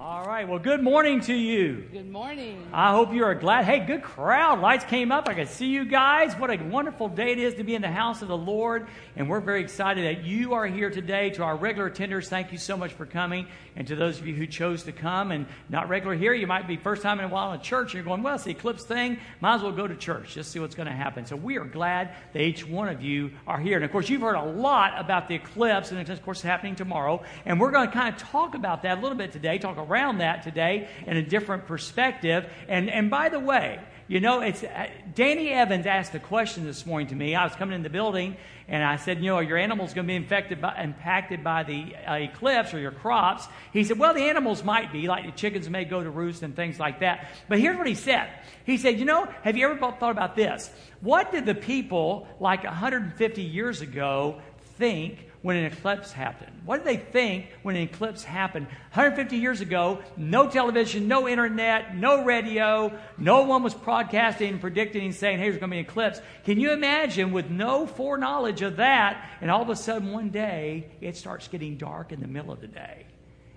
All right. Well, good morning to you. Good morning. I hope you are glad. Hey, good crowd. Lights came up. I could see you guys. What a wonderful day it is to be in the house of the Lord. And we're very excited that you are here today. To our regular attenders, thank you so much for coming. And to those of you who chose to come and not regular here, you might be first time in a while in church. And you're going, well, it's the eclipse thing. Might as well go to church. Just see what's going to happen. So we are glad that each one of you are here. And of course, you've heard a lot about the eclipse. And of course, it's happening tomorrow. And we're going to kind of talk about that a little bit today, talk around that today in a different perspective. And, and by the way, you know, it's uh, Danny Evans asked a question this morning to me. I was coming in the building and I said, you know, are your animals going to be infected by, impacted by the uh, eclipse or your crops? He said, well, the animals might be, like the chickens may go to roost and things like that. But here's what he said. He said, you know, have you ever thought about this? What did the people like 150 years ago think when an eclipse happened? What did they think when an eclipse happened? 150 years ago, no television, no internet, no radio, no one was broadcasting and predicting and saying, hey, there's going to be an eclipse. Can you imagine with no foreknowledge of that, and all of a sudden one day it starts getting dark in the middle of the day?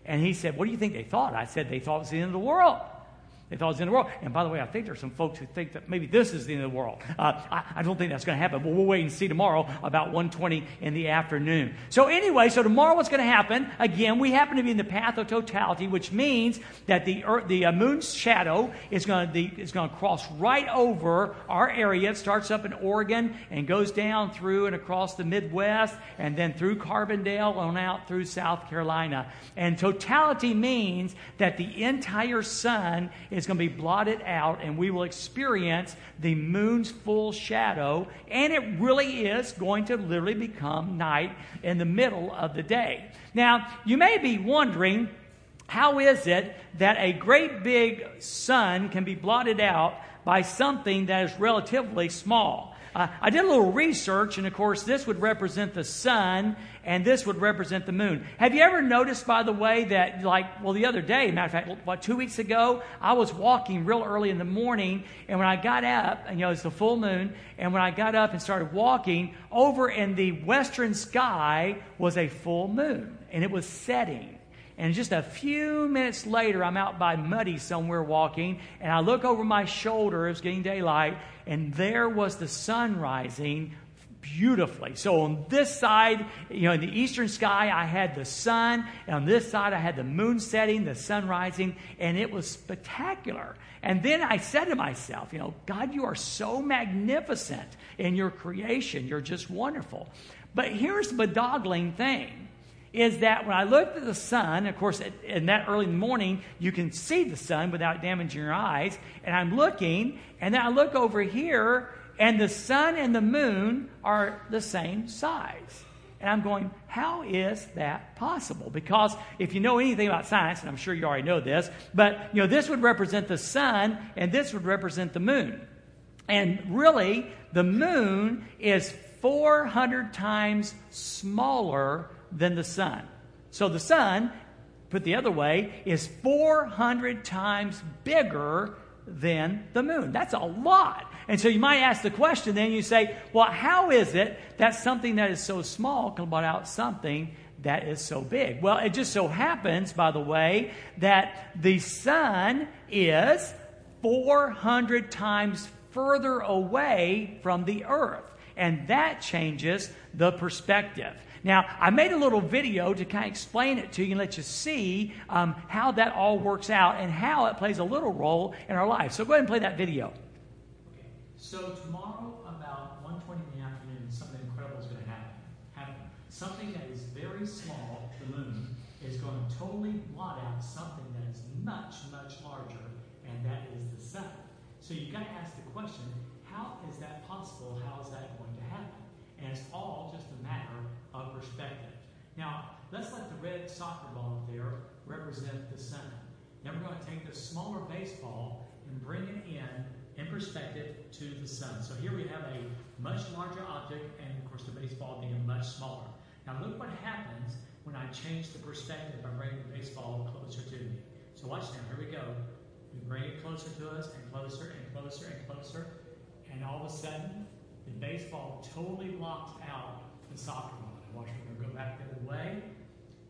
And he said, What do you think they thought? I said, They thought it was the end of the world. They thought it was the end of the world. And by the way, I think there's some folks who think that maybe this is the end of the world. Uh, I, I, don't think that's going to happen, but we'll wait and see tomorrow about 1.20 in the afternoon. So anyway, so tomorrow what's going to happen? Again, we happen to be in the path of totality, which means that the, earth, the uh, moon's shadow is going, to, cross right over our area. It starts up in Oregon and goes down through and across the Midwest and then through Carbondale on out through South Carolina. And totality means that the entire sun is is going to be blotted out and we will experience the moon's full shadow. And it really is going to literally become night in the middle of the day. Now, you may be wondering, how is it that a great big sun can be blotted out by something that is relatively small? Uh, I did a little research, and of course, this would represent the sun, and this would represent the moon. Have you ever noticed, by the way, that, like, well, the other day, matter of fact, what, two weeks ago, I was walking real early in the morning, and when I got up, and, you know, it's the full moon, and when I got up and started walking, over in the western sky was a full moon, and it was setting. And just a few minutes later, I'm out by Muddy somewhere walking, and I look over my shoulder, it's getting daylight, and there was the sun rising beautifully. So on this side, you know, in the eastern sky, I had the sun, and on this side, I had the moon setting, the sun rising, and it was spectacular. And then I said to myself, you know, God, you are so magnificent in your creation. You're just wonderful. But here's the bedoggling thing is that when I looked at the sun, of course, in that early morning, you can see the sun without damaging your eyes. And I'm looking, and then I look over here, and the sun and the moon are the same size. And I'm going, how is that possible? Because if you know anything about science, and I'm sure you already know this, but you know, this would represent the sun and this would represent the moon. And really, the moon is 400 times smaller than the sun. So the sun, put the other way, is 400 times bigger than the moon. That's a lot. And so you might ask the question, then you say, well, how is it that something that is so small can blot out something that is so big? Well, it just so happens, by the way, that the sun is 400 times further away from the earth. And that changes the perspective. Now, I made a little video to kind of explain it to you and let you see um, how that all works out and how it plays a little role in our life. So go ahead and play that video. So tomorrow about 1.20 in the afternoon, something incredible is going to happen. happen. Something that is very small, the moon, is going to totally blot out something that is much, much larger, and that is the sun. So you've got to ask the question, how is that possible? How is that going to happen? And it's all just a matter of perspective. Now, let's let the red soccer ball up there represent the sun. Then we're going to take the smaller baseball and bring it in in perspective to the sun. So here we have a much larger object and, of course, the baseball being much smaller. Now, look what happens when I change the perspective by bringing the baseball closer to me. So watch now. Here we go. We bring it closer to us and closer and closer and closer. And all of a sudden, the baseball totally blocks out the soccer ball. Watch, we're to go back the other way,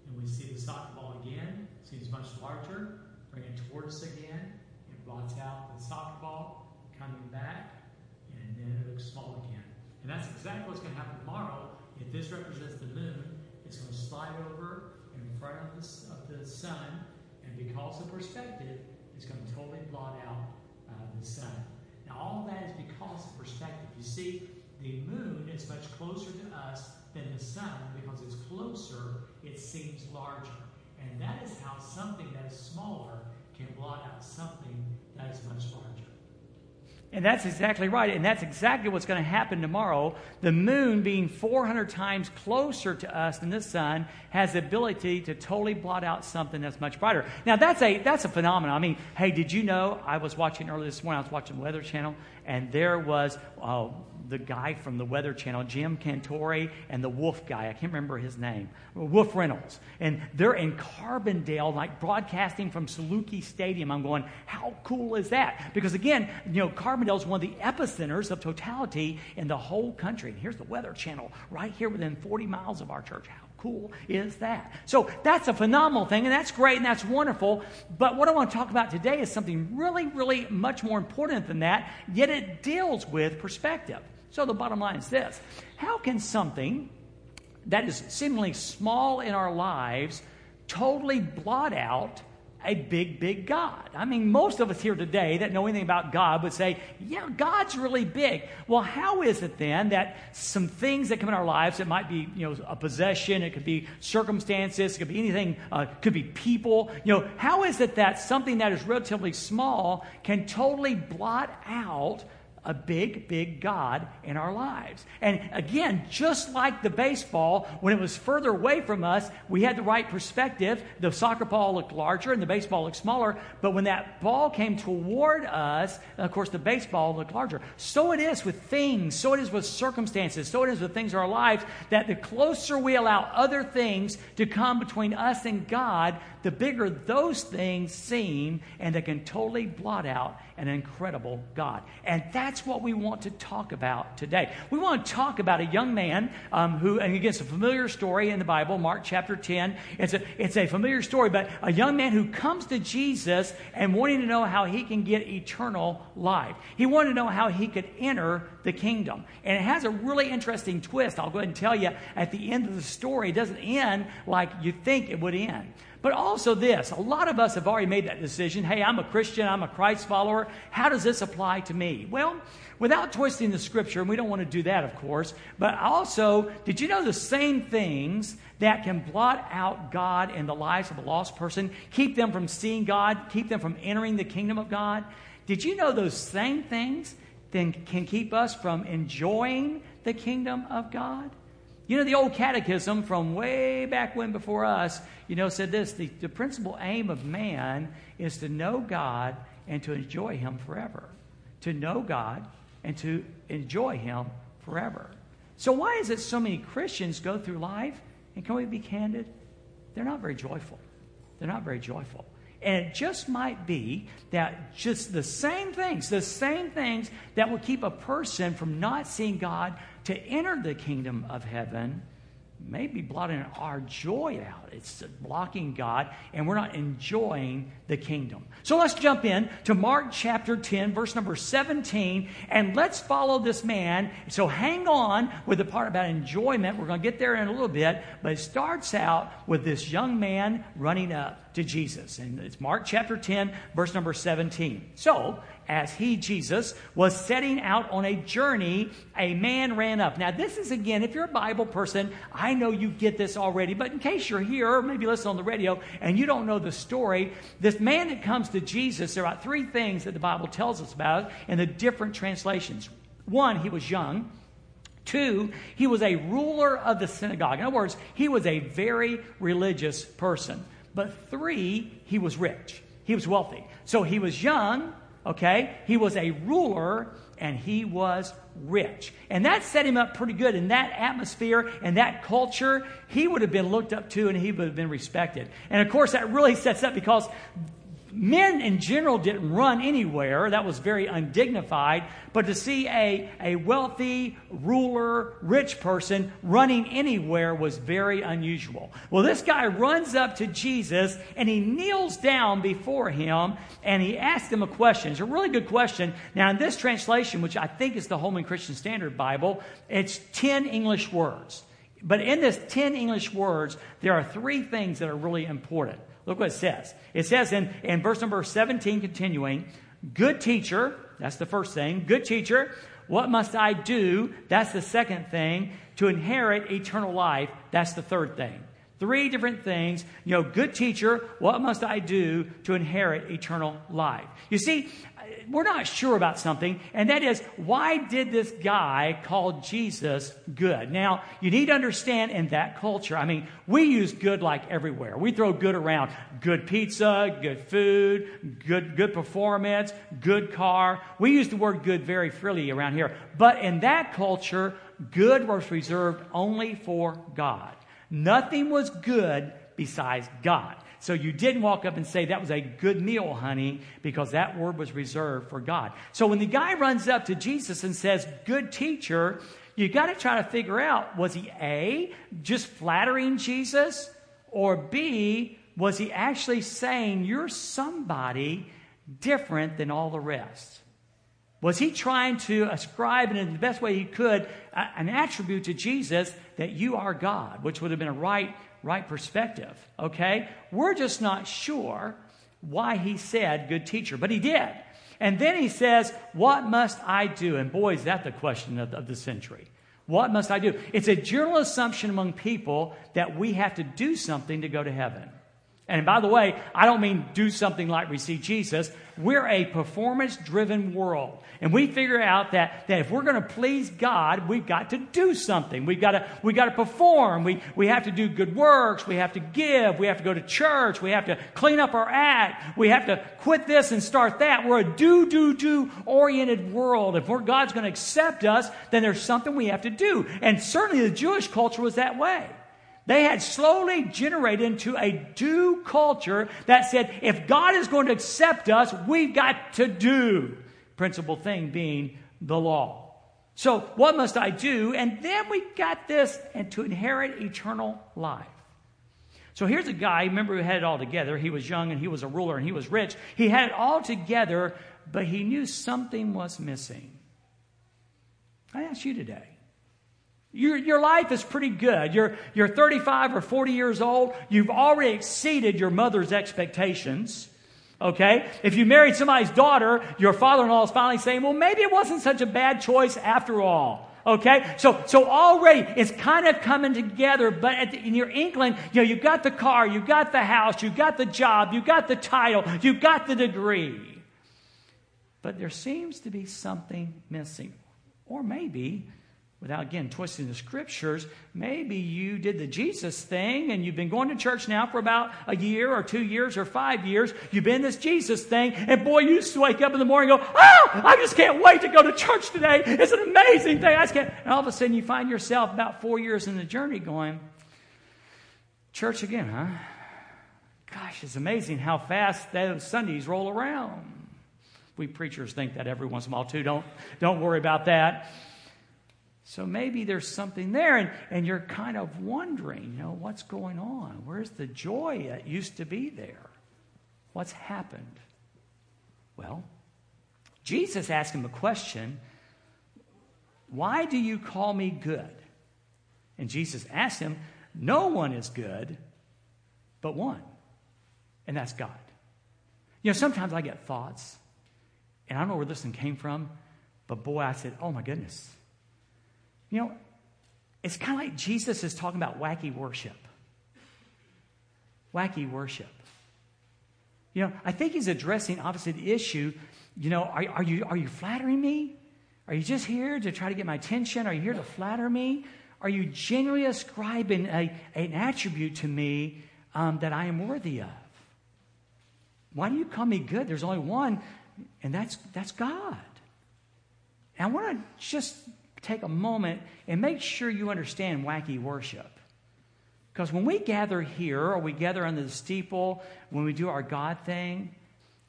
and we see the soccer ball again, seems much larger. Bring it towards us again. It blocks out the soccer ball coming back, and then it looks small again. And that's exactly what's going to happen tomorrow. If this represents the moon, it's going to slide over in front of the, of the sun, and because of perspective, it's going to totally blot out uh, the sun. Now, all that is because of perspective. You see, the moon is much closer to us than the sun because it's closer, it seems larger. And that is how something that is smaller can blot out something that is much larger. And that's exactly right. And that's exactly what's going to happen tomorrow. The moon, being 400 times closer to us than the sun, has the ability to totally blot out something that's much brighter. Now, that's a, that's a phenomenon. I mean, hey, did you know? I was watching earlier this morning, I was watching Weather Channel, and there was uh, the guy from the Weather Channel, Jim Cantore, and the Wolf guy. I can't remember his name. Wolf Reynolds. And they're in Carbondale, like broadcasting from Saluki Stadium. I'm going, how cool is that? Because again, you know, Carbondale is one of the epicenters of totality in the whole country. And here's the Weather Channel right here within 40 miles of our church. How cool is that? So that's a phenomenal thing, and that's great and that's wonderful. But what I want to talk about today is something really, really much more important than that, yet it deals with perspective. So the bottom line is this How can something that is seemingly small in our lives totally blot out a big, big God. I mean, most of us here today that know anything about God would say, yeah, God's really big. Well, how is it then that some things that come in our lives, it might be, you know, a possession, it could be circumstances, it could be anything, uh, could be people, you know, how is it that something that is relatively small can totally blot out a big, big God in our lives. And again, just like the baseball, when it was further away from us, we had the right perspective. The soccer ball looked larger and the baseball looked smaller. But when that ball came toward us, of course, the baseball looked larger. So it is with things, so it is with circumstances, so it is with things in our lives that the closer we allow other things to come between us and God, the bigger those things seem, and they can totally blot out an incredible God. And that's what we want to talk about today. We want to talk about a young man um, who, and again, it's a familiar story in the Bible, Mark chapter 10. It's a, it's a familiar story, but a young man who comes to Jesus and wanting to know how he can get eternal life. He wanted to know how he could enter the kingdom. And it has a really interesting twist. I'll go ahead and tell you at the end of the story, it doesn't end like you think it would end. But also, this a lot of us have already made that decision. Hey, I'm a Christian, I'm a Christ follower. How does this apply to me? Well, without twisting the scripture, and we don't want to do that, of course, but also, did you know the same things that can blot out God in the lives of a lost person, keep them from seeing God, keep them from entering the kingdom of God? Did you know those same things then can keep us from enjoying the kingdom of God? You know, the old catechism from way back when before us, you know, said this the, the principal aim of man is to know God and to enjoy Him forever. To know God and to enjoy Him forever. So, why is it so many Christians go through life, and can we be candid? They're not very joyful. They're not very joyful. And it just might be that just the same things, the same things that will keep a person from not seeing God to enter the kingdom of heaven may be blotting our joy out. It's blocking God, and we're not enjoying the kingdom. So let's jump in to Mark chapter 10, verse number 17, and let's follow this man. So hang on with the part about enjoyment. We're going to get there in a little bit, but it starts out with this young man running up to Jesus. And it's Mark chapter 10, verse number 17. So as he, Jesus, was setting out on a journey, a man ran up. Now, this is again, if you're a Bible person, I know you get this already, but in case you're here, or maybe listen on the radio, and you don't know the story, this man that comes to Jesus, there are three things that the Bible tells us about in the different translations. One, he was young. Two, he was a ruler of the synagogue. In other words, he was a very religious person. But three, he was rich. He was wealthy. So he was young, Okay? He was a ruler and he was rich. And that set him up pretty good in that atmosphere and that culture. He would have been looked up to and he would have been respected. And of course, that really sets up because men in general didn't run anywhere. That was very undignified. But to see a, a wealthy, ruler, rich person running anywhere was very unusual. Well, this guy runs up to Jesus and he kneels down before him and he asks him a question. It's a really good question. Now, in this translation, which I think is the Holman Christian Standard Bible, it's 10 English words. But in this 10 English words, there are three things that are really important. Look what it says. It says in, in verse number 17, continuing, Good teacher, that's the first thing. Good teacher, what must I do? That's the second thing. To inherit eternal life, that's the third thing. Three different things. You know, good teacher, what must I do to inherit eternal life? You see, we're not sure about something, and that is why did this guy call Jesus good? Now, you need to understand in that culture, I mean, we use good like everywhere. We throw good around. Good pizza, good food, good, good performance, good car. We use the word good very freely around here. But in that culture, good was reserved only for God. Nothing was good besides God. So you didn't walk up and say, That was a good meal, honey, because that word was reserved for God. So when the guy runs up to Jesus and says, Good teacher, you got to try to figure out was he A, just flattering Jesus, or B, was he actually saying, You're somebody different than all the rest? Was he trying to ascribe in the best way he could uh, an attribute to Jesus that you are God, which would have been a right right perspective, okay? We're just not sure why he said good teacher, but he did. And then he says, What must I do? And boy, is that the question of, of the century. What must I do? It's a general assumption among people that we have to do something to go to heaven. And by the way, I don't mean do something like receive Jesus. We're a performance driven world. And we figure out that, that if we're going to please God, we've got to do something. We've got to, we've got to perform. We, we have to do good works. We have to give. We have to go to church. We have to clean up our act. We have to quit this and start that. We're a do, do, do oriented world. If God's going to accept us, then there's something we have to do. And certainly the Jewish culture was that way. They had slowly generated into a do culture that said, if God is going to accept us, we've got to do. Principal thing being the law. So, what must I do? And then we got this, and to inherit eternal life. So here's a guy, remember, who had it all together. He was young and he was a ruler and he was rich. He had it all together, but he knew something was missing. I ask you today your, your life is pretty good. You're, you're 35 or 40 years old. You've already exceeded your mother's expectations. Okay? If you married somebody's daughter, your father in law is finally saying, well, maybe it wasn't such a bad choice after all. Okay? So, so already it's kind of coming together, but the, in your inkling, you know, you've got the car, you've got the house, you've got the job, you've got the title, you've got the degree. But there seems to be something missing. Or maybe without again twisting the scriptures, maybe you did the Jesus thing and you've been going to church now for about a year or two years or five years. You've been this Jesus thing, and boy, you used to wake up in the morning and go, Oh, I just can't wait to go to church today. It's an amazing thing. I just can't. And all of a sudden, you find yourself about four years in the journey going, Church again, huh? Gosh, it's amazing how fast those Sundays roll around. We preachers think that every once in a while, too. Don't, don't worry about that. So maybe there's something there, and, and you're kind of wondering, you know, what's going on? Where's the joy that used to be there? What's happened? Well, Jesus asked him a question Why do you call me good? And Jesus asked him, No one is good but one, and that's God. You know, sometimes I get thoughts, and I don't know where this one came from, but boy, I said, Oh my goodness. You know, it's kind of like Jesus is talking about wacky worship. Wacky worship. You know, I think he's addressing obviously the issue. You know, are, are, you, are you flattering me? Are you just here to try to get my attention? Are you here to flatter me? Are you genuinely ascribing a, an attribute to me um, that I am worthy of? Why do you call me good? There's only one, and that's, that's God. And I want to just take a moment and make sure you understand wacky worship. Because when we gather here or we gather under the steeple, when we do our God thing,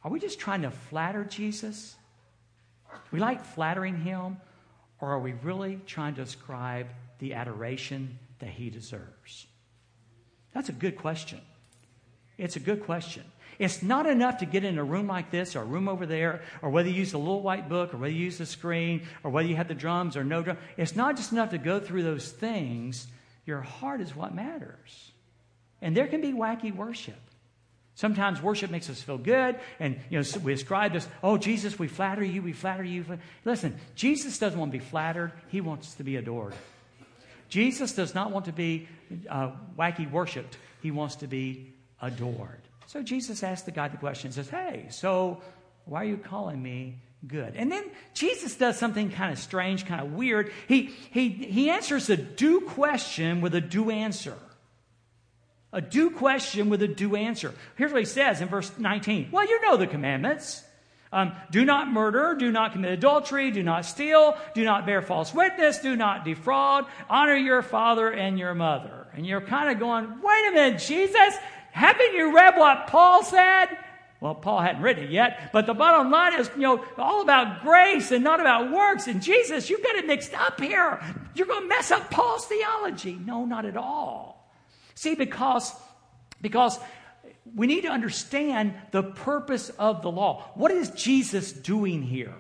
Are we just trying to flatter Jesus? We like flattering him, or are we really trying to ascribe the adoration that he deserves? That's a good question. It's a good question. It's not enough to get in a room like this or a room over there, or whether you use a little white book, or whether you use the screen, or whether you have the drums or no drum. It's not just enough to go through those things. Your heart is what matters. And there can be wacky worship. Sometimes worship makes us feel good, and you know we ascribe this. Oh, Jesus, we flatter you, we flatter you. Listen, Jesus doesn't want to be flattered; he wants to be adored. Jesus does not want to be uh, wacky worshipped; he wants to be adored. So Jesus asked the guy the question. Says, "Hey, so why are you calling me good?" And then Jesus does something kind of strange, kind of weird. He he he answers a do question with a do answer. A do question with a do answer. Here's what he says in verse 19. Well, you know the commandments. Um, do not murder, do not commit adultery, do not steal, do not bear false witness, do not defraud, honor your father and your mother. And you're kind of going, wait a minute, Jesus, haven't you read what Paul said? Well, Paul hadn't written it yet, but the bottom line is, you know, all about grace and not about works. And Jesus, you've got it mixed up here. You're going to mess up Paul's theology. No, not at all. See, because, because we need to understand the purpose of the law. What is Jesus doing here?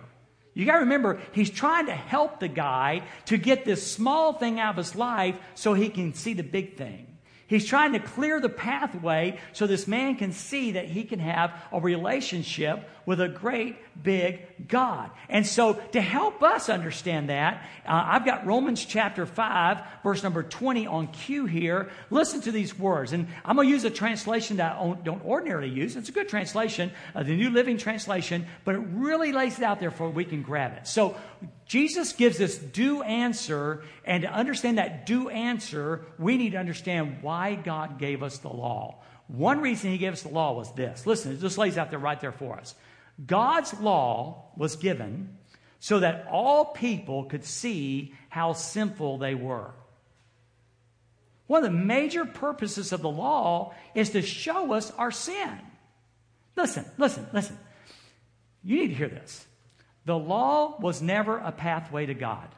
You got to remember, he's trying to help the guy to get this small thing out of his life so he can see the big thing. He's trying to clear the pathway so this man can see that he can have a relationship with a great big God. And so, to help us understand that, uh, I've got Romans chapter 5, verse number 20 on cue here. Listen to these words. And I'm going to use a translation that I don't ordinarily use. It's a good translation, uh, the New Living Translation, but it really lays it out there for we can grab it. So, Jesus gives this do answer, and to understand that do answer, we need to understand why God gave us the law. One reason he gave us the law was this. Listen, it just lays out there right there for us. God's law was given so that all people could see how sinful they were. One of the major purposes of the law is to show us our sin. Listen, listen, listen. You need to hear this. The law was never a pathway to God.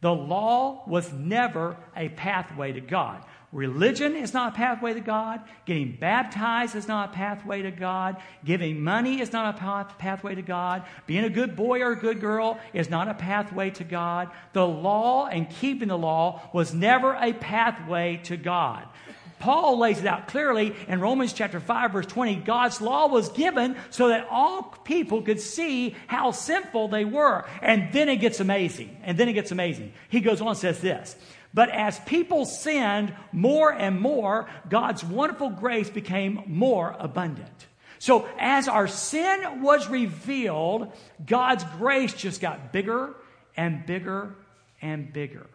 The law was never a pathway to God. Religion is not a pathway to God. Getting baptized is not a pathway to God. Giving money is not a pathway to God. Being a good boy or a good girl is not a pathway to God. The law and keeping the law was never a pathway to God. Paul lays it out clearly in Romans chapter 5 verse 20. God's law was given so that all people could see how sinful they were. And then it gets amazing. And then it gets amazing. He goes on and says this. But as people sinned more and more, God's wonderful grace became more abundant. So as our sin was revealed, God's grace just got bigger and bigger and bigger.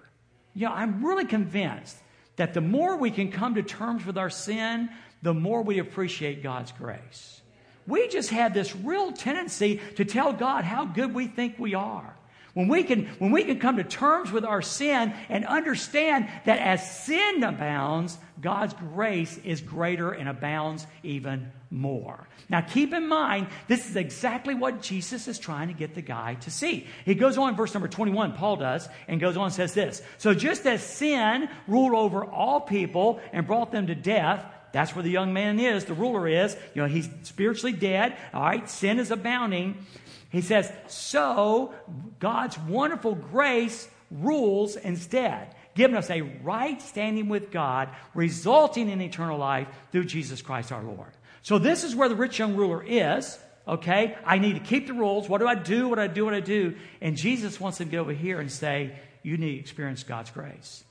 You know, I'm really convinced that the more we can come to terms with our sin, the more we appreciate God's grace. We just have this real tendency to tell God how good we think we are. When we, can, when we can come to terms with our sin and understand that as sin abounds, God's grace is greater and abounds even more. Now, keep in mind, this is exactly what Jesus is trying to get the guy to see. He goes on, verse number 21, Paul does, and goes on and says this So just as sin ruled over all people and brought them to death, that's where the young man is, the ruler is. You know, he's spiritually dead. All right, sin is abounding. He says, So God's wonderful grace rules instead, giving us a right standing with God, resulting in eternal life through Jesus Christ our Lord. So this is where the rich young ruler is. Okay, I need to keep the rules. What do I do? What do I do? What do I do? And Jesus wants them to get over here and say, You need to experience God's grace.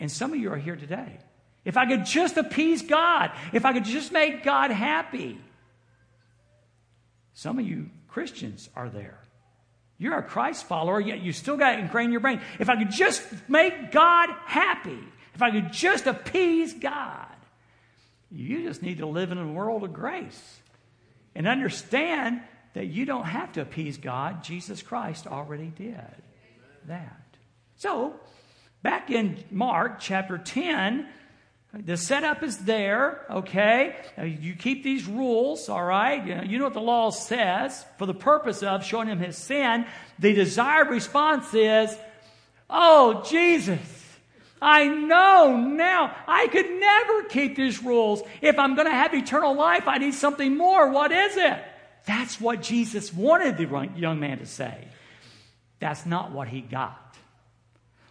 And some of you are here today. If I could just appease God, if I could just make God happy. Some of you Christians are there. You're a Christ follower, yet you still got it ingrained in your brain. If I could just make God happy, if I could just appease God, you just need to live in a world of grace and understand that you don't have to appease God. Jesus Christ already did that. So, back in Mark chapter 10, The setup is there, okay? You keep these rules, all right? You know, you know what the law says for the purpose of showing him his sin. The desired response is, Oh, Jesus, I know now I could never keep these rules. If I'm going to have eternal life, I need something more. What is it? That's what Jesus wanted the young man to say. That's not what he got.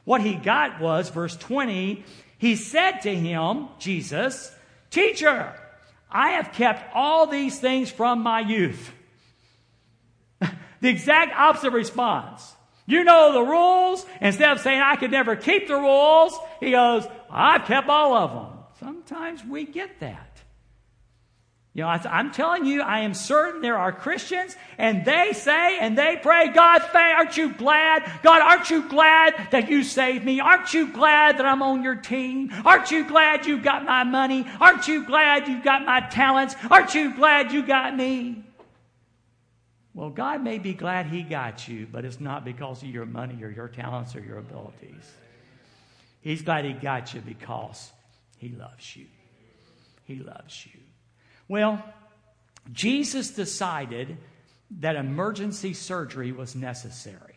What he got was, verse 20, he said to him, Jesus, Teacher, I have kept all these things from my youth. the exact opposite response. You know the rules. Instead of saying, I could never keep the rules, he goes, I've kept all of them. Sometimes we get that. You know, I'm telling you, I am certain there are Christians and they say and they pray, God, aren't you glad? God, aren't you glad that you saved me? Aren't you glad that I'm on your team? Aren't you glad you got my money? Aren't you glad you got my talents? Aren't you glad you got me? Well, God may be glad He got you, but it's not because of your money or your talents or your abilities. He's glad He got you because He loves you. He loves you. Well, Jesus decided that emergency surgery was necessary.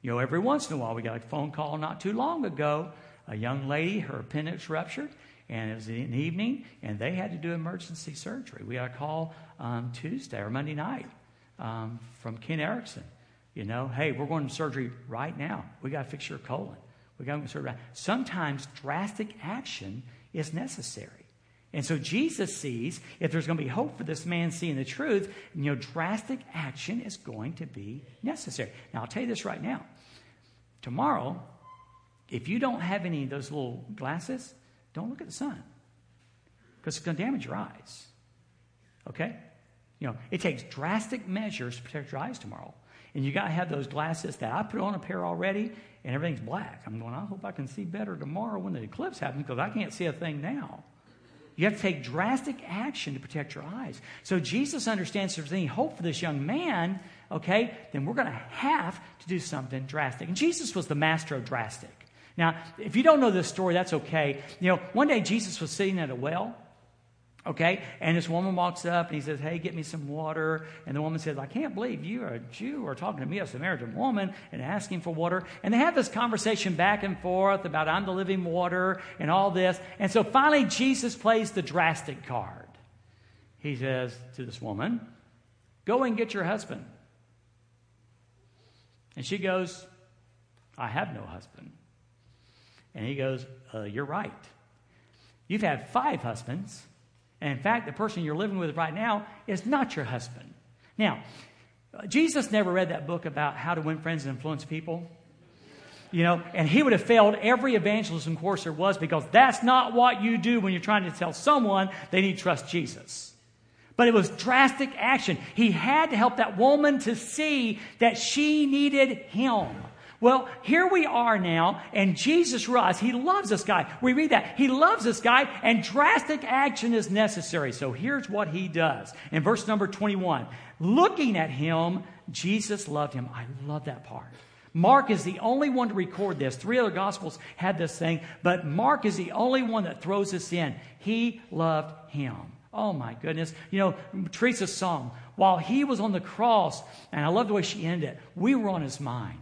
You know, every once in a while, we got a phone call not too long ago. A young lady, her appendix ruptured, and it was an evening, and they had to do emergency surgery. We got a call um, Tuesday or Monday night um, from Ken Erickson. You know, hey, we're going to surgery right now. We got to fix your colon. We got to go surgery. Sometimes drastic action is necessary. And so Jesus sees if there's going to be hope for this man seeing the truth, you know, drastic action is going to be necessary. Now, I'll tell you this right now. Tomorrow, if you don't have any of those little glasses, don't look at the sun because it's going to damage your eyes. Okay? You know, it takes drastic measures to protect your eyes tomorrow. And you got to have those glasses that I put on a pair already, and everything's black. I'm going, I hope I can see better tomorrow when the eclipse happens because I can't see a thing now. You have to take drastic action to protect your eyes. So Jesus understands if there's any hope for this young man, okay, then we're going to have to do something drastic. And Jesus was the master of drastic. Now, if you don't know this story, that's okay. You know, one day Jesus was sitting at a well Okay? And this woman walks up and he says, Hey, get me some water. And the woman says, I can't believe you are a Jew are talking to me, a Samaritan woman, and asking for water. And they have this conversation back and forth about I'm the living water and all this. And so finally, Jesus plays the drastic card. He says to this woman, Go and get your husband. And she goes, I have no husband. And he goes, uh, You're right. You've had five husbands and in fact, the person you're living with right now is not your husband. Now, uh, Jesus never read that book about how to win friends and influence people. You know, and he would have failed every evangelism course there was because that's not what you do when you're trying to tell someone they need to trust Jesus. But it was drastic action. He had to help that woman to see that she needed him. Well, here we are now, and Jesus realized he loves this guy. We read that. He loves this guy, and drastic action is necessary. So here's what he does. In verse number 21, looking at him, Jesus loved him. I love that part. Mark is the only one to record this. Three other gospels had this thing, but Mark is the only one that throws this in. He loved him. Oh my goodness. You know, Teresa's song, while he was on the cross, and I love the way she ended it, we were on his mind.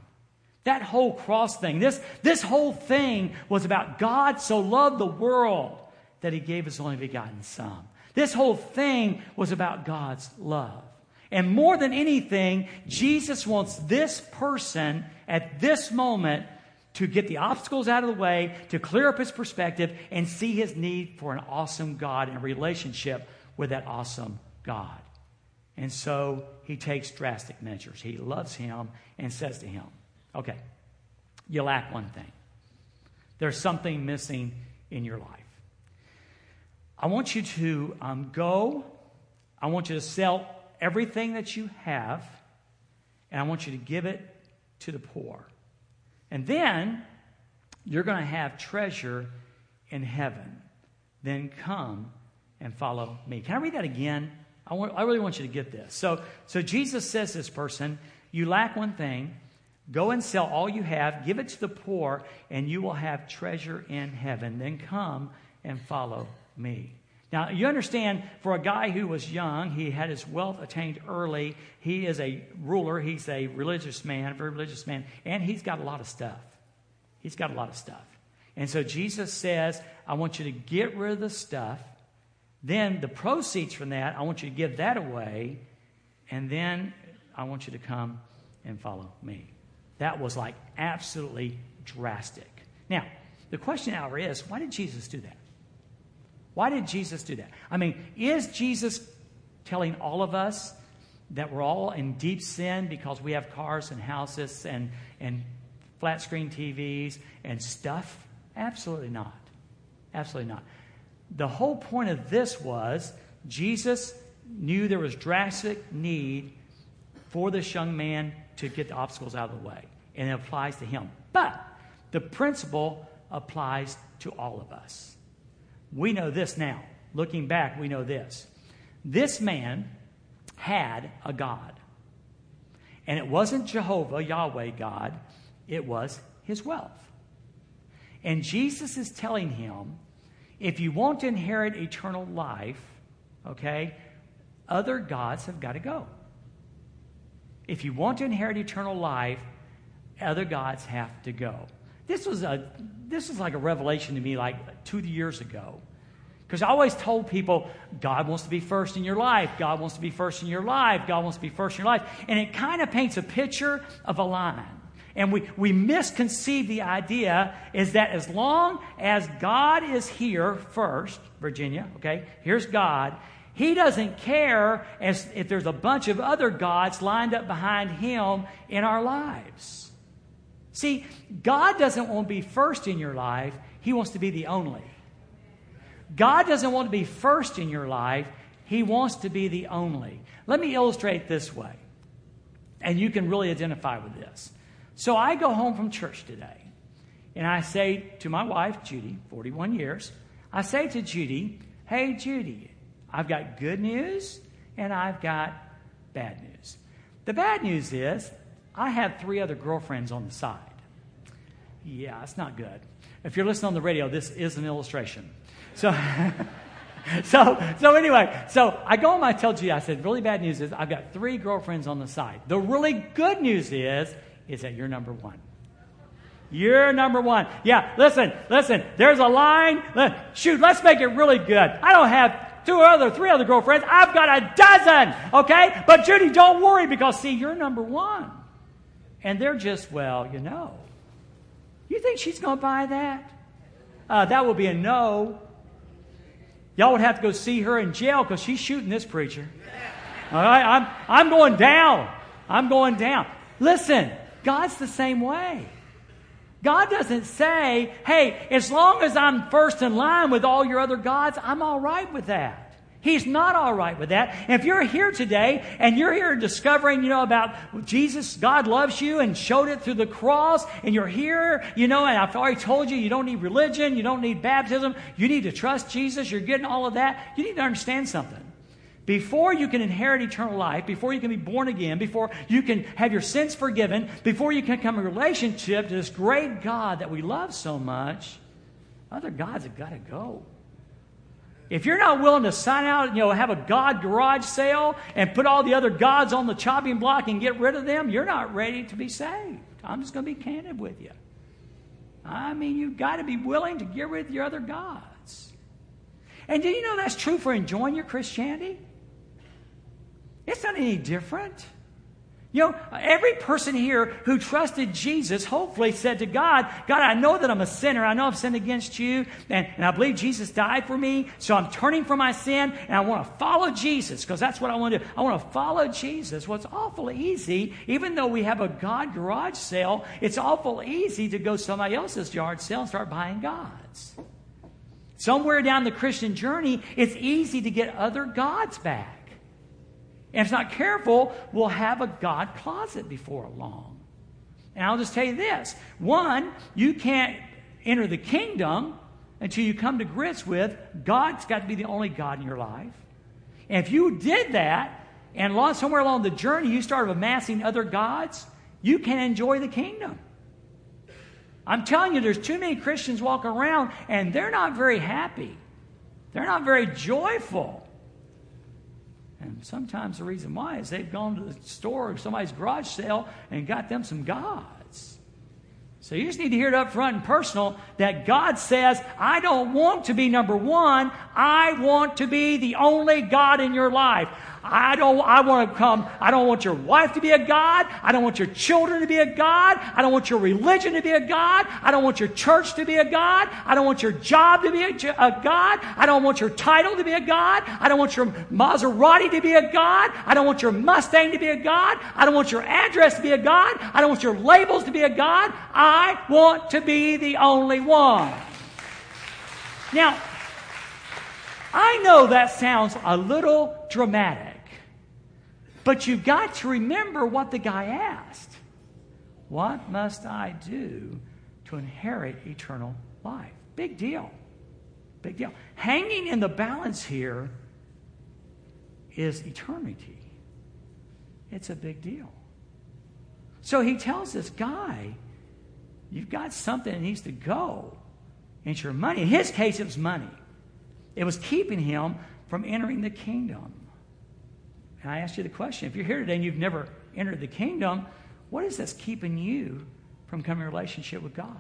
That whole cross thing, this, this whole thing was about God so loved the world that he gave his only begotten Son. This whole thing was about God's love. And more than anything, Jesus wants this person at this moment to get the obstacles out of the way, to clear up his perspective, and see his need for an awesome God and relationship with that awesome God. And so he takes drastic measures. He loves him and says to him, Okay, you lack one thing. There's something missing in your life. I want you to um, go, I want you to sell everything that you have, and I want you to give it to the poor. And then you're going to have treasure in heaven. Then come and follow me. Can I read that again? I, want, I really want you to get this. So, so Jesus says this person, You lack one thing. Go and sell all you have, give it to the poor, and you will have treasure in heaven. Then come and follow me. Now, you understand, for a guy who was young, he had his wealth attained early. He is a ruler, he's a religious man, a very religious man, and he's got a lot of stuff. He's got a lot of stuff. And so Jesus says, I want you to get rid of the stuff. Then the proceeds from that, I want you to give that away. And then I want you to come and follow me. That was like absolutely drastic. Now, the question hour is why did Jesus do that? Why did Jesus do that? I mean, is Jesus telling all of us that we're all in deep sin because we have cars and houses and, and flat screen TVs and stuff? Absolutely not. Absolutely not. The whole point of this was Jesus knew there was drastic need for this young man to get the obstacles out of the way, and it applies to him. But the principle applies to all of us. We know this now. Looking back, we know this. This man had a God. And it wasn't Jehovah, Yahweh God, it was his wealth. And Jesus is telling him if you want to inherit eternal life, okay, other gods have got to go. If you want to inherit eternal life, other gods have to go. This was a this was like a revelation to me like two years ago. Because I always told people, God wants to be first in your life. God wants to be first in your life. God wants to be first in your life. And it kind of paints a picture of a line. And we, we misconceive the idea is that as long as God is here first, Virginia, okay, here's God, he doesn't care as if there's a bunch of other gods lined up behind him in our lives. See, God doesn't want to be first in your life, He wants to be the only. God doesn't want to be first in your life, He wants to be the only. Let me illustrate this way, and you can really identify with this. So I go home from church today, and I say to my wife, Judy, 41 years, I say to Judy, Hey, Judy, I've got good news and I've got bad news. The bad news is I have three other girlfriends on the side. Yeah, it's not good. If you're listening on the radio, this is an illustration. So, so, so anyway, so I go home, I tell G, I said, really bad news is I've got three girlfriends on the side. The really good news is, is that you're number one. You're number one. Yeah, listen, listen, there's a line. Shoot, let's make it really good. I don't have two other, three other girlfriends. I've got a dozen, okay? But Judy, don't worry because, see, you're number one. And they're just, well, you know. You think she's going to buy that? Uh, that would be a no. Y'all would have to go see her in jail because she's shooting this preacher. All right? I'm, I'm going down. I'm going down. Listen, God's the same way. God doesn't say, hey, as long as I'm first in line with all your other gods, I'm all right with that. He's not all right with that. And if you're here today and you're here discovering, you know, about Jesus, God loves you and showed it through the cross, and you're here, you know, and I've already told you, you don't need religion, you don't need baptism, you need to trust Jesus, you're getting all of that, you need to understand something. Before you can inherit eternal life, before you can be born again, before you can have your sins forgiven, before you can come in relationship to this great God that we love so much, other gods have got to go. If you're not willing to sign out, you know, have a God garage sale and put all the other gods on the chopping block and get rid of them, you're not ready to be saved. I'm just going to be candid with you. I mean, you've got to be willing to get rid of your other gods. And do you know that's true for enjoying your Christianity? It's not any different. You know, every person here who trusted Jesus hopefully said to God, God, I know that I'm a sinner. I know I've sinned against you, and, and I believe Jesus died for me, so I'm turning from my sin, and I want to follow Jesus because that's what I want to do. I want to follow Jesus. Well, it's awful easy, even though we have a God garage sale, it's awful easy to go somebody else's yard sale and start buying gods. Somewhere down the Christian journey, it's easy to get other gods back. And if it's not careful, we'll have a God closet before long. And I'll just tell you this one, you can't enter the kingdom until you come to grips with God's got to be the only God in your life. And if you did that, and lost somewhere along the journey you started amassing other gods, you can enjoy the kingdom. I'm telling you, there's too many Christians walking around and they're not very happy. They're not very joyful. And sometimes the reason why is they've gone to the store or somebody's garage sale and got them some gods. So you just need to hear it up front and personal that God says, I don't want to be number one. I want to be the only God in your life. I don't, I want to come, I don't want your wife to be a God. I don't want your children to be a God. I don't want your religion to be a God. I don't want your church to be a God. I don't want your job to be a, a God. I don't want your title to be a God. I don't want your Maserati to be a God. I don't want your Mustang to be a God. I don't want your address to be a God. I don't want your labels to be a God. I want to be the only one. Now, I know that sounds a little dramatic. But you've got to remember what the guy asked What must I do to inherit eternal life? Big deal. Big deal. Hanging in the balance here is eternity. It's a big deal. So he tells this guy, You've got something that needs to go. It's your money. In his case, it was money, it was keeping him from entering the kingdom. And I ask you the question if you're here today and you've never entered the kingdom, what is that's keeping you from coming in relationship with God?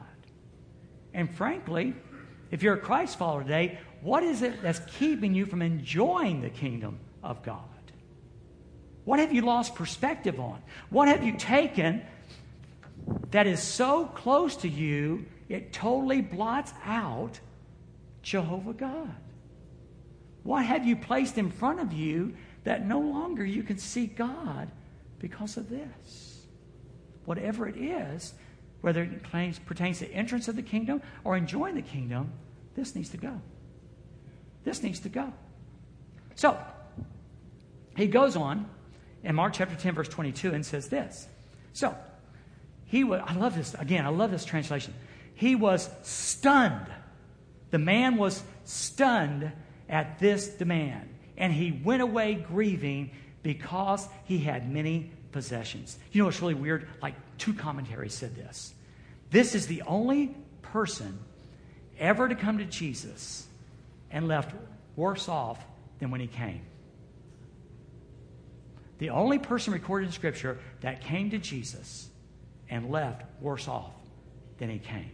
And frankly, if you're a Christ follower today, what is it that's keeping you from enjoying the kingdom of God? What have you lost perspective on? What have you taken that is so close to you, it totally blots out Jehovah God? What have you placed in front of you that no longer you can see God because of this. Whatever it is, whether it claims, pertains to entrance of the kingdom or enjoying the kingdom, this needs to go. This needs to go. So, he goes on in Mark chapter 10, verse 22, and says this. So, he was, I love this, again, I love this translation. He was stunned. The man was stunned at this demand and he went away grieving because he had many possessions. You know what's really weird? Like two commentaries said this. This is the only person ever to come to Jesus and left worse off than when he came. The only person recorded in Scripture that came to Jesus and left worse off than he came.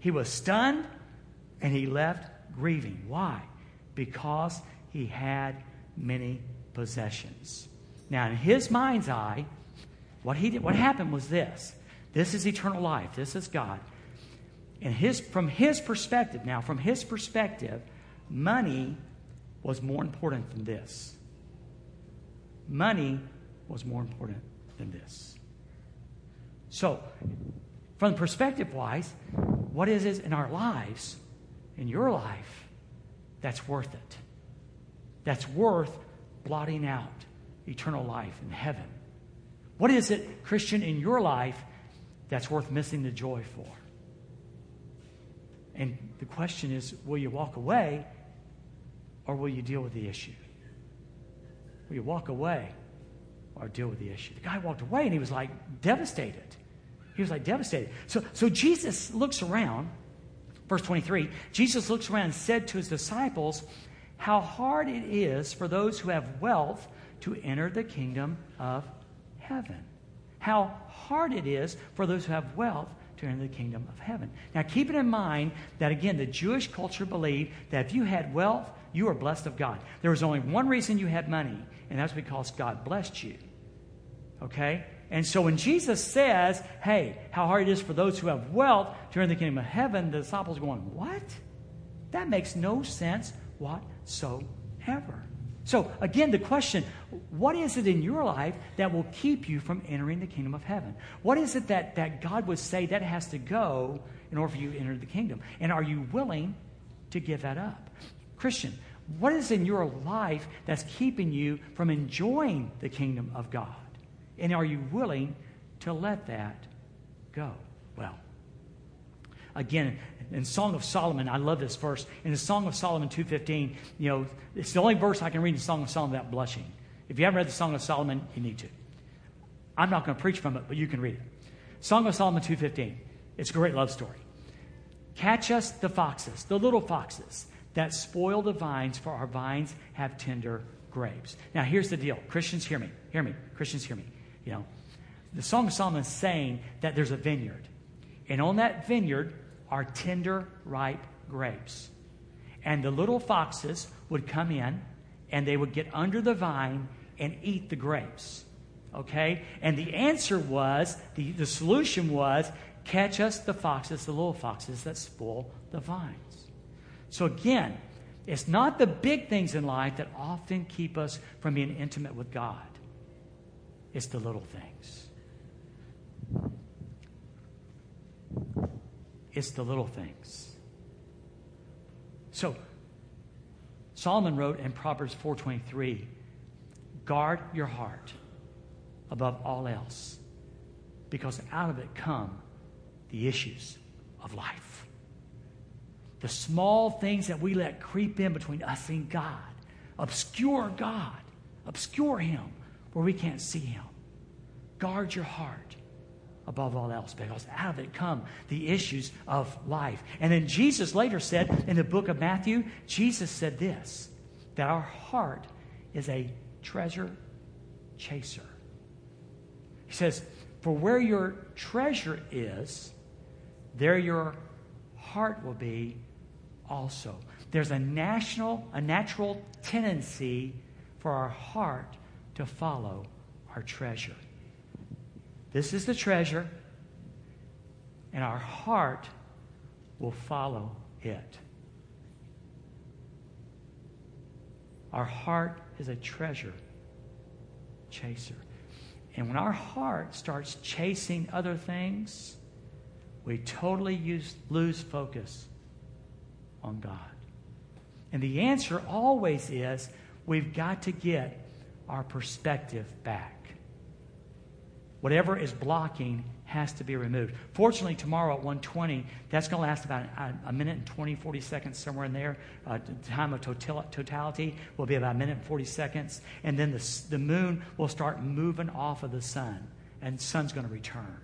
He was stunned and he left grieving. Why? Because he had many possessions. Now, in his mind's eye, what, he did, what happened was this this is eternal life, this is God. And his, from his perspective, now, from his perspective, money was more important than this. Money was more important than this. So, from perspective wise, what is it in our lives, in your life, that's worth it? That's worth blotting out eternal life in heaven? What is it, Christian, in your life that's worth missing the joy for? And the question is will you walk away or will you deal with the issue? Will you walk away or deal with the issue? The guy walked away and he was like devastated. He was like devastated. So, so Jesus looks around, verse 23, Jesus looks around and said to his disciples, how hard it is for those who have wealth to enter the kingdom of heaven. How hard it is for those who have wealth to enter the kingdom of heaven. Now, keep it in mind that, again, the Jewish culture believed that if you had wealth, you were blessed of God. There was only one reason you had money, and that's because God blessed you. Okay? And so when Jesus says, hey, how hard it is for those who have wealth to enter the kingdom of heaven, the disciples are going, what? That makes no sense whatsoever. So, again, the question what is it in your life that will keep you from entering the kingdom of heaven? What is it that, that God would say that has to go in order for you to enter the kingdom? And are you willing to give that up? Christian, what is in your life that's keeping you from enjoying the kingdom of God? And are you willing to let that go? Well, again, in Song of Solomon, I love this verse. In the Song of Solomon 2.15, you know, it's the only verse I can read in the Song of Solomon without blushing. If you haven't read the Song of Solomon, you need to. I'm not going to preach from it, but you can read it. Song of Solomon 2.15. It's a great love story. Catch us the foxes, the little foxes that spoil the vines, for our vines have tender grapes. Now, here's the deal. Christians, hear me. Hear me. Christians, hear me. You know, the Song of Solomon is saying that there's a vineyard. And on that vineyard are tender, ripe grapes. And the little foxes would come in and they would get under the vine and eat the grapes. Okay? And the answer was, the, the solution was, catch us the foxes, the little foxes that spoil the vines. So again, it's not the big things in life that often keep us from being intimate with God. It's the little things. It's the little things. So, Solomon wrote in Proverbs 4:23, "Guard your heart above all else, because out of it come the issues of life." The small things that we let creep in between us and God, obscure God, obscure him where we can't see him. Guard your heart above all else because out of it come the issues of life. And then Jesus later said in the book of Matthew, Jesus said this that our heart is a treasure chaser. He says, For where your treasure is, there your heart will be also. There's a national, a natural tendency for our heart to follow our treasure. This is the treasure, and our heart will follow it. Our heart is a treasure chaser. And when our heart starts chasing other things, we totally use, lose focus on God. And the answer always is we've got to get our perspective back. Whatever is blocking has to be removed. Fortunately, tomorrow at 1:20, that's going to last about a, minute and 20, 40 seconds, somewhere in there. Uh, the time of total, totality will be about a minute and 40 seconds, and then the, the moon will start moving off of the sun, and the sun's going to return.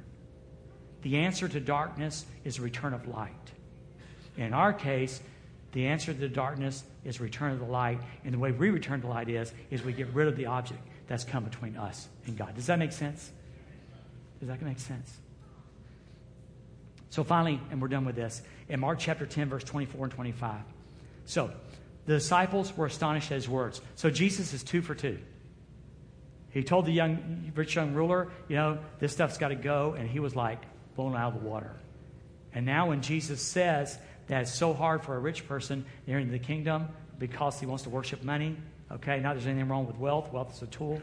The answer to darkness is return of light. In our case, the answer to the darkness is return of the light, and the way we return to light is is we get rid of the object that's come between us and God. Does that make sense? Does that make sense? So finally, and we're done with this, in Mark chapter 10, verse 24 and 25. So the disciples were astonished at his words. So Jesus is two for two. He told the young, rich young ruler, you know, this stuff's got to go, and he was like blown out of the water. And now when Jesus says that it's so hard for a rich person to enter the kingdom because he wants to worship money, okay, not there's anything wrong with wealth. Wealth is a tool,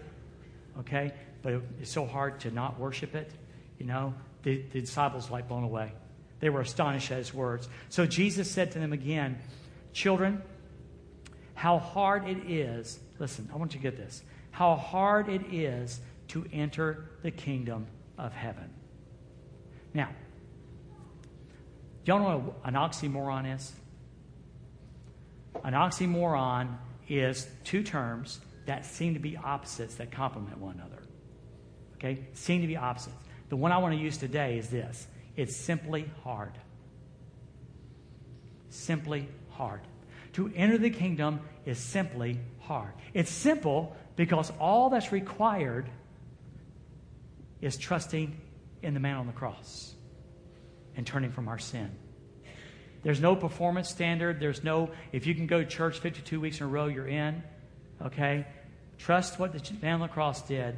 okay? But it's so hard to not worship it. You know, the, the disciples were like blown away. They were astonished at his words. So Jesus said to them again, Children, how hard it is, listen, I want you to get this, how hard it is to enter the kingdom of heaven. Now, y'all know what an oxymoron is? An oxymoron is two terms that seem to be opposites that complement one another okay, seem to be opposites. The one I want to use today is this it's simply hard. Simply hard. To enter the kingdom is simply hard. It's simple because all that's required is trusting in the man on the cross and turning from our sin. There's no performance standard. There's no, if you can go to church 52 weeks in a row, you're in. Okay? Trust what the man on the cross did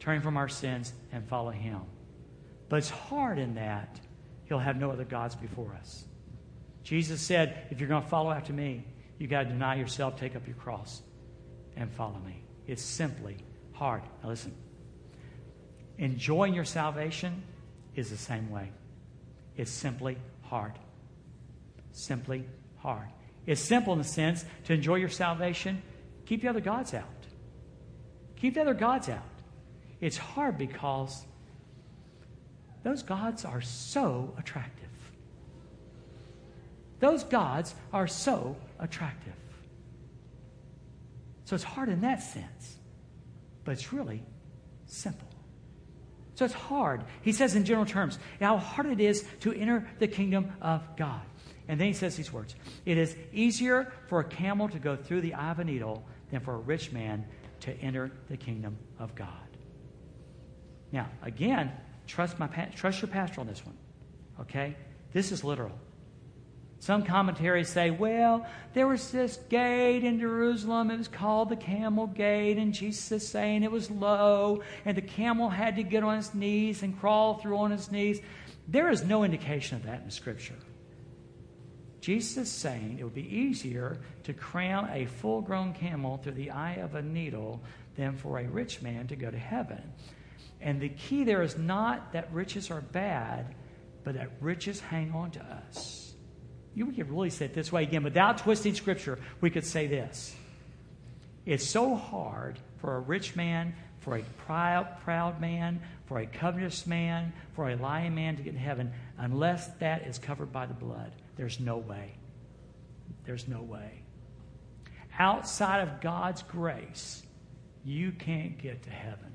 turn from our sins, and follow Him. But it's hard in that He'll have no other gods before us. Jesus said, if you're going to follow after me, you've got to deny yourself, take up your cross, and follow me. It's simply hard. Now listen. Enjoying your salvation is the same way. It's simply hard. Simply hard. It's simple in the sense to enjoy your salvation, keep the other gods out. Keep the other gods out. It's hard because those gods are so attractive. Those gods are so attractive. So it's hard in that sense, but it's really simple. So it's hard. He says in general terms how hard it is to enter the kingdom of God. And then he says these words It is easier for a camel to go through the eye of a needle than for a rich man to enter the kingdom of God. Now, again, trust, my, trust your pastor on this one. Okay? This is literal. Some commentaries say, well, there was this gate in Jerusalem. It was called the camel gate, and Jesus is saying it was low, and the camel had to get on his knees and crawl through on his knees. There is no indication of that in Scripture. Jesus is saying it would be easier to cram a full grown camel through the eye of a needle than for a rich man to go to heaven. And the key there is not that riches are bad, but that riches hang on to us. You could really say it this way again, without twisting Scripture, we could say this. It's so hard for a rich man, for a proud, man, for a covetous man, for a lying man to get in heaven unless that is covered by the blood. There's no way. There's no way. Outside of God's grace, you can't get to heaven.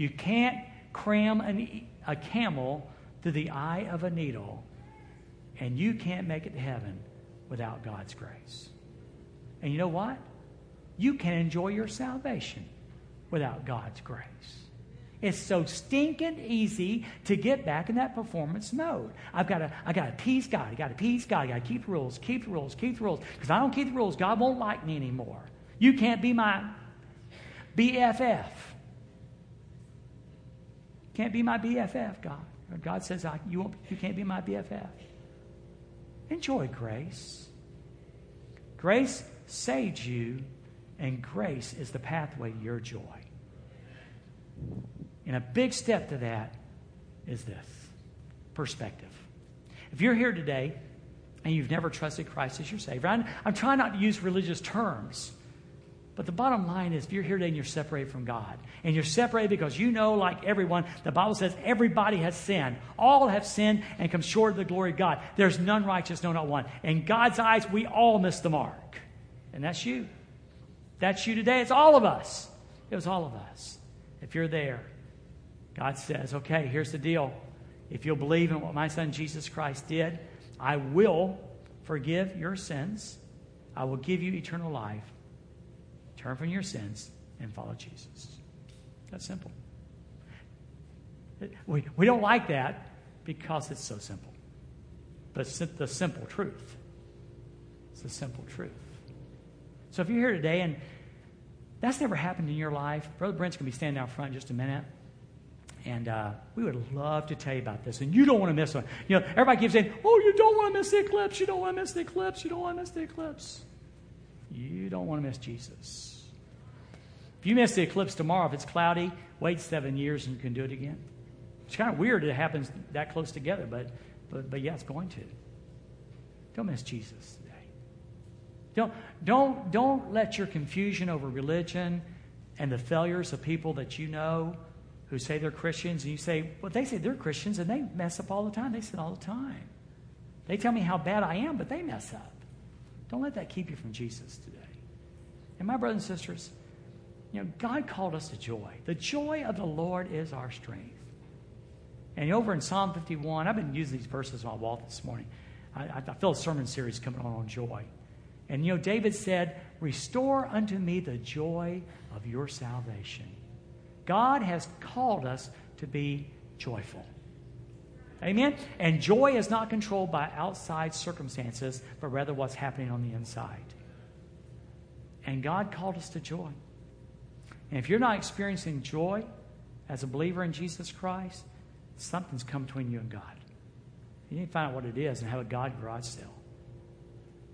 You can't cram an, a camel through the eye of a needle and you can't make it to heaven without God's grace. And you know what? You can enjoy your salvation without God's grace. It's so stinking easy to get back in that performance mode. I've got to, I got to peace God. I got to peace God. I got to keep the rules, keep the rules, keep the rules. Because if I don't keep the rules, God won't like me anymore. You can't be my BFF. Can't be my BFF, God. God says I, you, won't, you can't be my BFF. Enjoy grace. Grace saved you, and grace is the pathway to your joy. And a big step to that is this perspective. If you're here today and you've never trusted Christ as your Savior, I'm, I'm trying not to use religious terms but the bottom line is, if you're here today and you're separated from God, and you're separated because you know, like everyone, the Bible says everybody has sinned. All have sinned and come short of the glory of God. There's none righteous, no, not one. In God's eyes, we all miss the mark. And that's you. That's you today. It's all of us. It was all of us. If you're there, God says, okay, here's the deal. If you'll believe in what my son Jesus Christ did, I will forgive your sins. I will give you eternal life Turn from your sins and follow Jesus. That's simple. We, we don't like that because it's so simple. But it's the simple truth. It's the simple truth. So if you're here today and that's never happened in your life, Brother Brent's going to be standing out front in just a minute. And uh, we would love to tell you about this. And you don't want to miss one. You know, everybody keeps saying, oh, you don't want to miss the eclipse. You don't want to miss the eclipse. You don't want to miss the eclipse. You don't want to miss Jesus. If you miss the eclipse tomorrow, if it's cloudy, wait seven years and you can do it again. It's kind of weird it happens that close together, but, but, but yeah, it's going to. Don't miss Jesus today. Don't, don't, don't let your confusion over religion and the failures of people that you know who say they're Christians, and you say, well, they say they're Christians and they mess up all the time. They sin all the time. They tell me how bad I am, but they mess up. Don't let that keep you from Jesus today. And my brothers and sisters, you know, God called us to joy. The joy of the Lord is our strength. And over in Psalm 51, I've been using these verses on my walk this morning. I, I feel a sermon series coming on on joy. And you know, David said, Restore unto me the joy of your salvation. God has called us to be joyful. Amen? And joy is not controlled by outside circumstances, but rather what's happening on the inside. And God called us to joy. And if you're not experiencing joy as a believer in Jesus Christ, something's come between you and God. You need to find out what it is and have a God garage sale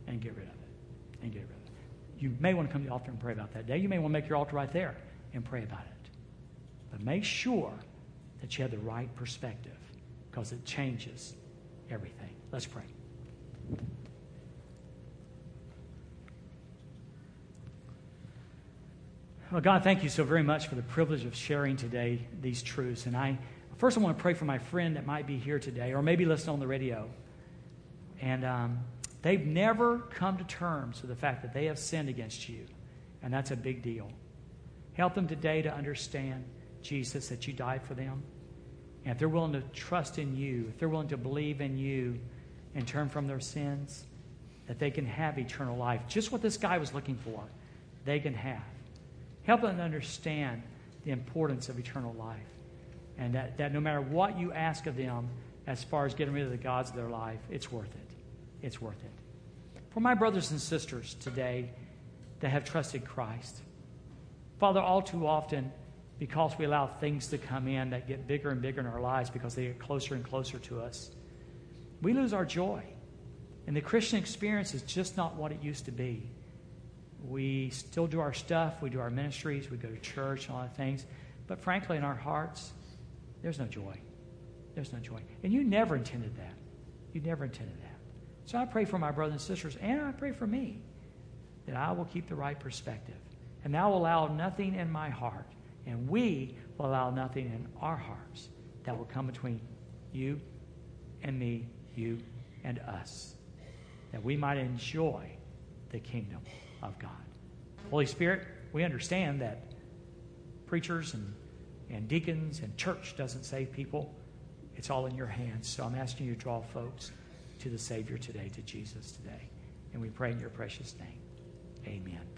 and get rid of it. And get rid of it. You may want to come to the altar and pray about that day. You may want to make your altar right there and pray about it. But make sure that you have the right perspective because it changes everything. Let's pray. Well, God, thank you so very much for the privilege of sharing today these truths. And I first I want to pray for my friend that might be here today, or maybe listening on the radio. And um, they've never come to terms with the fact that they have sinned against you. And that's a big deal. Help them today to understand, Jesus, that you died for them, And if they're willing to trust in you, if they're willing to believe in you and turn from their sins, that they can have eternal life. Just what this guy was looking for, they can have. Help them understand the importance of eternal life. And that, that no matter what you ask of them as far as getting rid of the gods of their life, it's worth it. It's worth it. For my brothers and sisters today that have trusted Christ, Father, all too often, because we allow things to come in that get bigger and bigger in our lives because they get closer and closer to us, we lose our joy. And the Christian experience is just not what it used to be. We still do our stuff, we do our ministries, we go to church and all that things. But frankly, in our hearts, there's no joy. There's no joy. And you never intended that. You never intended that. So I pray for my brothers and sisters, and I pray for me that I will keep the right perspective. And I will allow nothing in my heart, and we will allow nothing in our hearts that will come between you and me, you and us, that we might enjoy the kingdom of God. Holy Spirit, we understand that preachers and, and deacons and church doesn't save people. It's all in your hands. So I'm asking you to draw folks to the Savior today, to Jesus today. And we pray in your precious name. Amen.